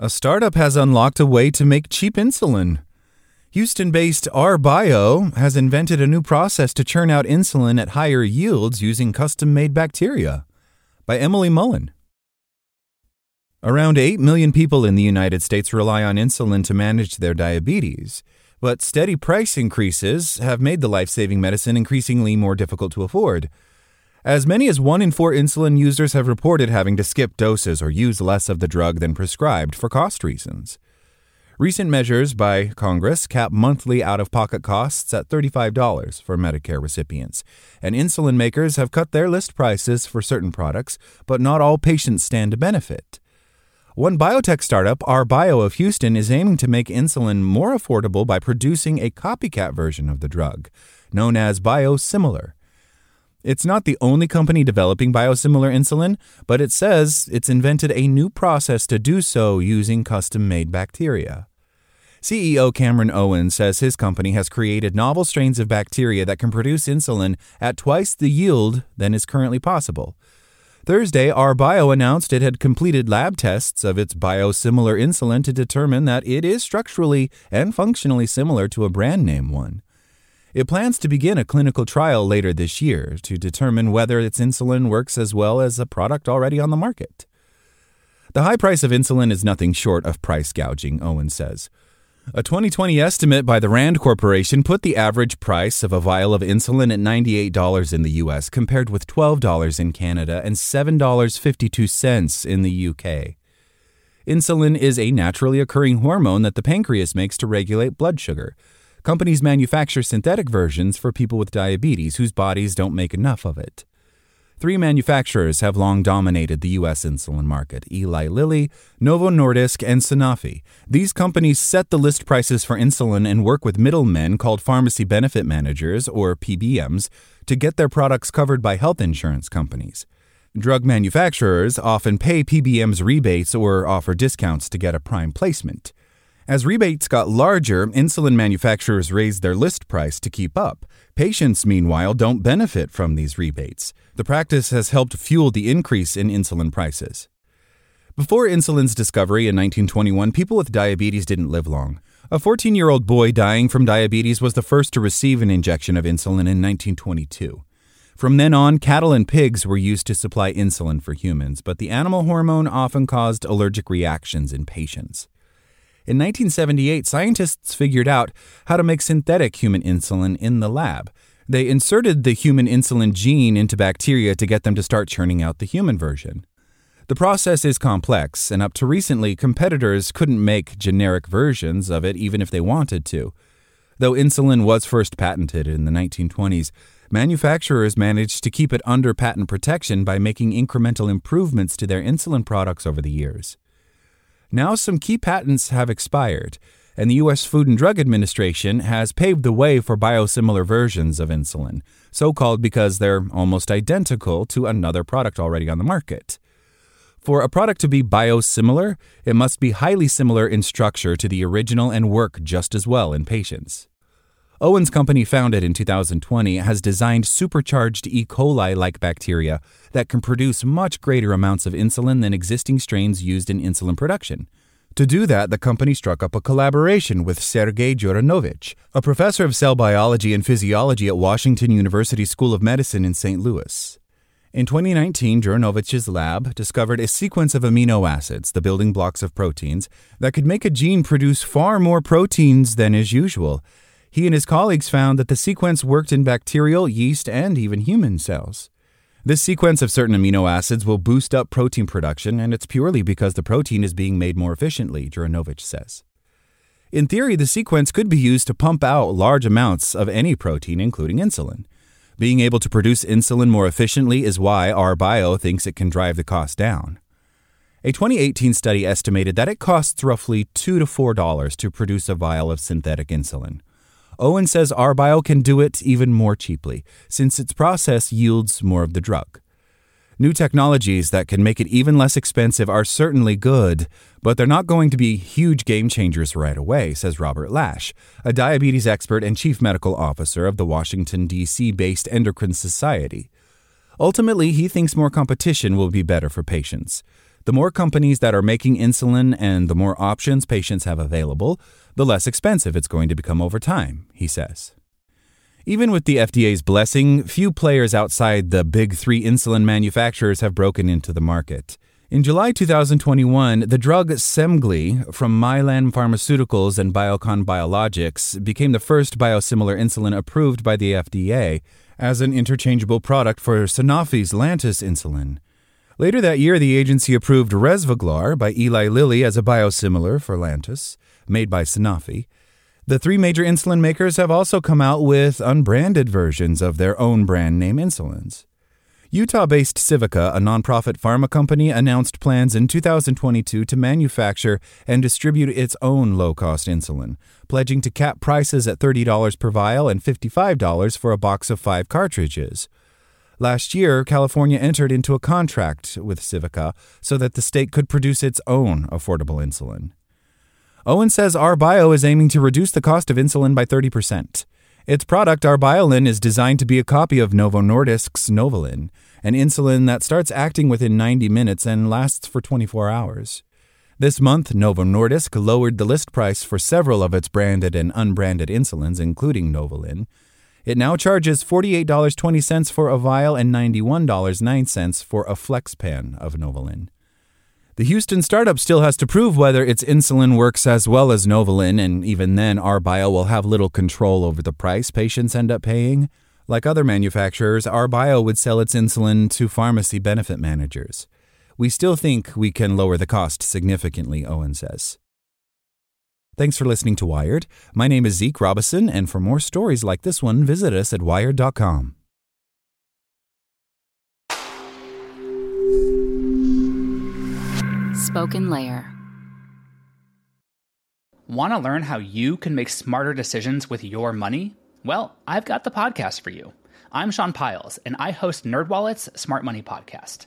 A startup has unlocked a way to make cheap insulin. Houston based rBIO has invented a new process to churn out insulin at higher yields using custom made bacteria. By Emily Mullin. Around 8 million people in the United States rely on insulin to manage their diabetes, but steady price increases have made the life saving medicine increasingly more difficult to afford. As many as one in four insulin users have reported having to skip doses or use less of the drug than prescribed for cost reasons. Recent measures by Congress cap monthly out of pocket costs at $35 for Medicare recipients, and insulin makers have cut their list prices for certain products, but not all patients stand to benefit. One biotech startup, rBIO of Houston, is aiming to make insulin more affordable by producing a copycat version of the drug, known as biosimilar. It's not the only company developing biosimilar insulin, but it says it's invented a new process to do so using custom made bacteria. CEO Cameron Owen says his company has created novel strains of bacteria that can produce insulin at twice the yield than is currently possible. Thursday, rBIO announced it had completed lab tests of its biosimilar insulin to determine that it is structurally and functionally similar to a brand name one. It plans to begin a clinical trial later this year to determine whether its insulin works as well as a product already on the market. The high price of insulin is nothing short of price gouging, Owen says. A 2020 estimate by the Rand Corporation put the average price of a vial of insulin at $98 in the US, compared with $12 in Canada and $7.52 in the UK. Insulin is a naturally occurring hormone that the pancreas makes to regulate blood sugar. Companies manufacture synthetic versions for people with diabetes whose bodies don't make enough of it. Three manufacturers have long dominated the U.S. insulin market Eli Lilly, Novo Nordisk, and Sanofi. These companies set the list prices for insulin and work with middlemen called pharmacy benefit managers, or PBMs, to get their products covered by health insurance companies. Drug manufacturers often pay PBMs rebates or offer discounts to get a prime placement. As rebates got larger, insulin manufacturers raised their list price to keep up. Patients, meanwhile, don't benefit from these rebates. The practice has helped fuel the increase in insulin prices. Before insulin's discovery in 1921, people with diabetes didn't live long. A 14 year old boy dying from diabetes was the first to receive an injection of insulin in 1922. From then on, cattle and pigs were used to supply insulin for humans, but the animal hormone often caused allergic reactions in patients. In 1978, scientists figured out how to make synthetic human insulin in the lab. They inserted the human insulin gene into bacteria to get them to start churning out the human version. The process is complex, and up to recently, competitors couldn't make generic versions of it even if they wanted to. Though insulin was first patented in the 1920s, manufacturers managed to keep it under patent protection by making incremental improvements to their insulin products over the years. Now, some key patents have expired, and the U.S. Food and Drug Administration has paved the way for biosimilar versions of insulin, so called because they're almost identical to another product already on the market. For a product to be biosimilar, it must be highly similar in structure to the original and work just as well in patients. Owen's company, founded in 2020, has designed supercharged E. coli like bacteria that can produce much greater amounts of insulin than existing strains used in insulin production. To do that, the company struck up a collaboration with Sergei Djuranovic, a professor of cell biology and physiology at Washington University School of Medicine in St. Louis. In 2019, Djuranovic's lab discovered a sequence of amino acids, the building blocks of proteins, that could make a gene produce far more proteins than is usual. He and his colleagues found that the sequence worked in bacterial, yeast, and even human cells. This sequence of certain amino acids will boost up protein production, and it's purely because the protein is being made more efficiently, Djuranovic says. In theory, the sequence could be used to pump out large amounts of any protein, including insulin. Being able to produce insulin more efficiently is why rBIO thinks it can drive the cost down. A 2018 study estimated that it costs roughly 2 to $4 to produce a vial of synthetic insulin. Owen says rBIO can do it even more cheaply, since its process yields more of the drug. New technologies that can make it even less expensive are certainly good, but they're not going to be huge game changers right away, says Robert Lash, a diabetes expert and chief medical officer of the Washington, D.C. based Endocrine Society. Ultimately, he thinks more competition will be better for patients. The more companies that are making insulin and the more options patients have available, the less expensive it's going to become over time, he says. Even with the FDA's blessing, few players outside the big three insulin manufacturers have broken into the market. In July 2021, the drug Semglee from Mylan Pharmaceuticals and Biocon Biologics became the first biosimilar insulin approved by the FDA as an interchangeable product for Sanofi's Lantus insulin. Later that year, the agency approved Rezvoglar by Eli Lilly as a biosimilar for Lantus, made by Sanofi. The three major insulin makers have also come out with unbranded versions of their own brand name insulins. Utah based Civica, a nonprofit pharma company, announced plans in 2022 to manufacture and distribute its own low cost insulin, pledging to cap prices at $30 per vial and $55 for a box of five cartridges. Last year, California entered into a contract with Civica so that the state could produce its own affordable insulin. Owen says rBIO is aiming to reduce the cost of insulin by 30%. Its product, R-Biolin, is designed to be a copy of Novo Nordisk's Novolin, an insulin that starts acting within 90 minutes and lasts for 24 hours. This month, Novo Nordisk lowered the list price for several of its branded and unbranded insulins, including Novolin. It now charges $48.20 for a vial and $91.09 for a FlexPen of Novolin. The Houston startup still has to prove whether its insulin works as well as Novolin, and even then, rBIO will have little control over the price patients end up paying. Like other manufacturers, rBIO would sell its insulin to pharmacy benefit managers. We still think we can lower the cost significantly, Owen says. Thanks for listening to Wired. My name is Zeke Robison, and for more stories like this one, visit us at wired.com. SpokenLayer. Want to learn how you can make smarter decisions with your money? Well, I've got the podcast for you. I'm Sean Pyles, and I host NerdWallet's Smart Money Podcast.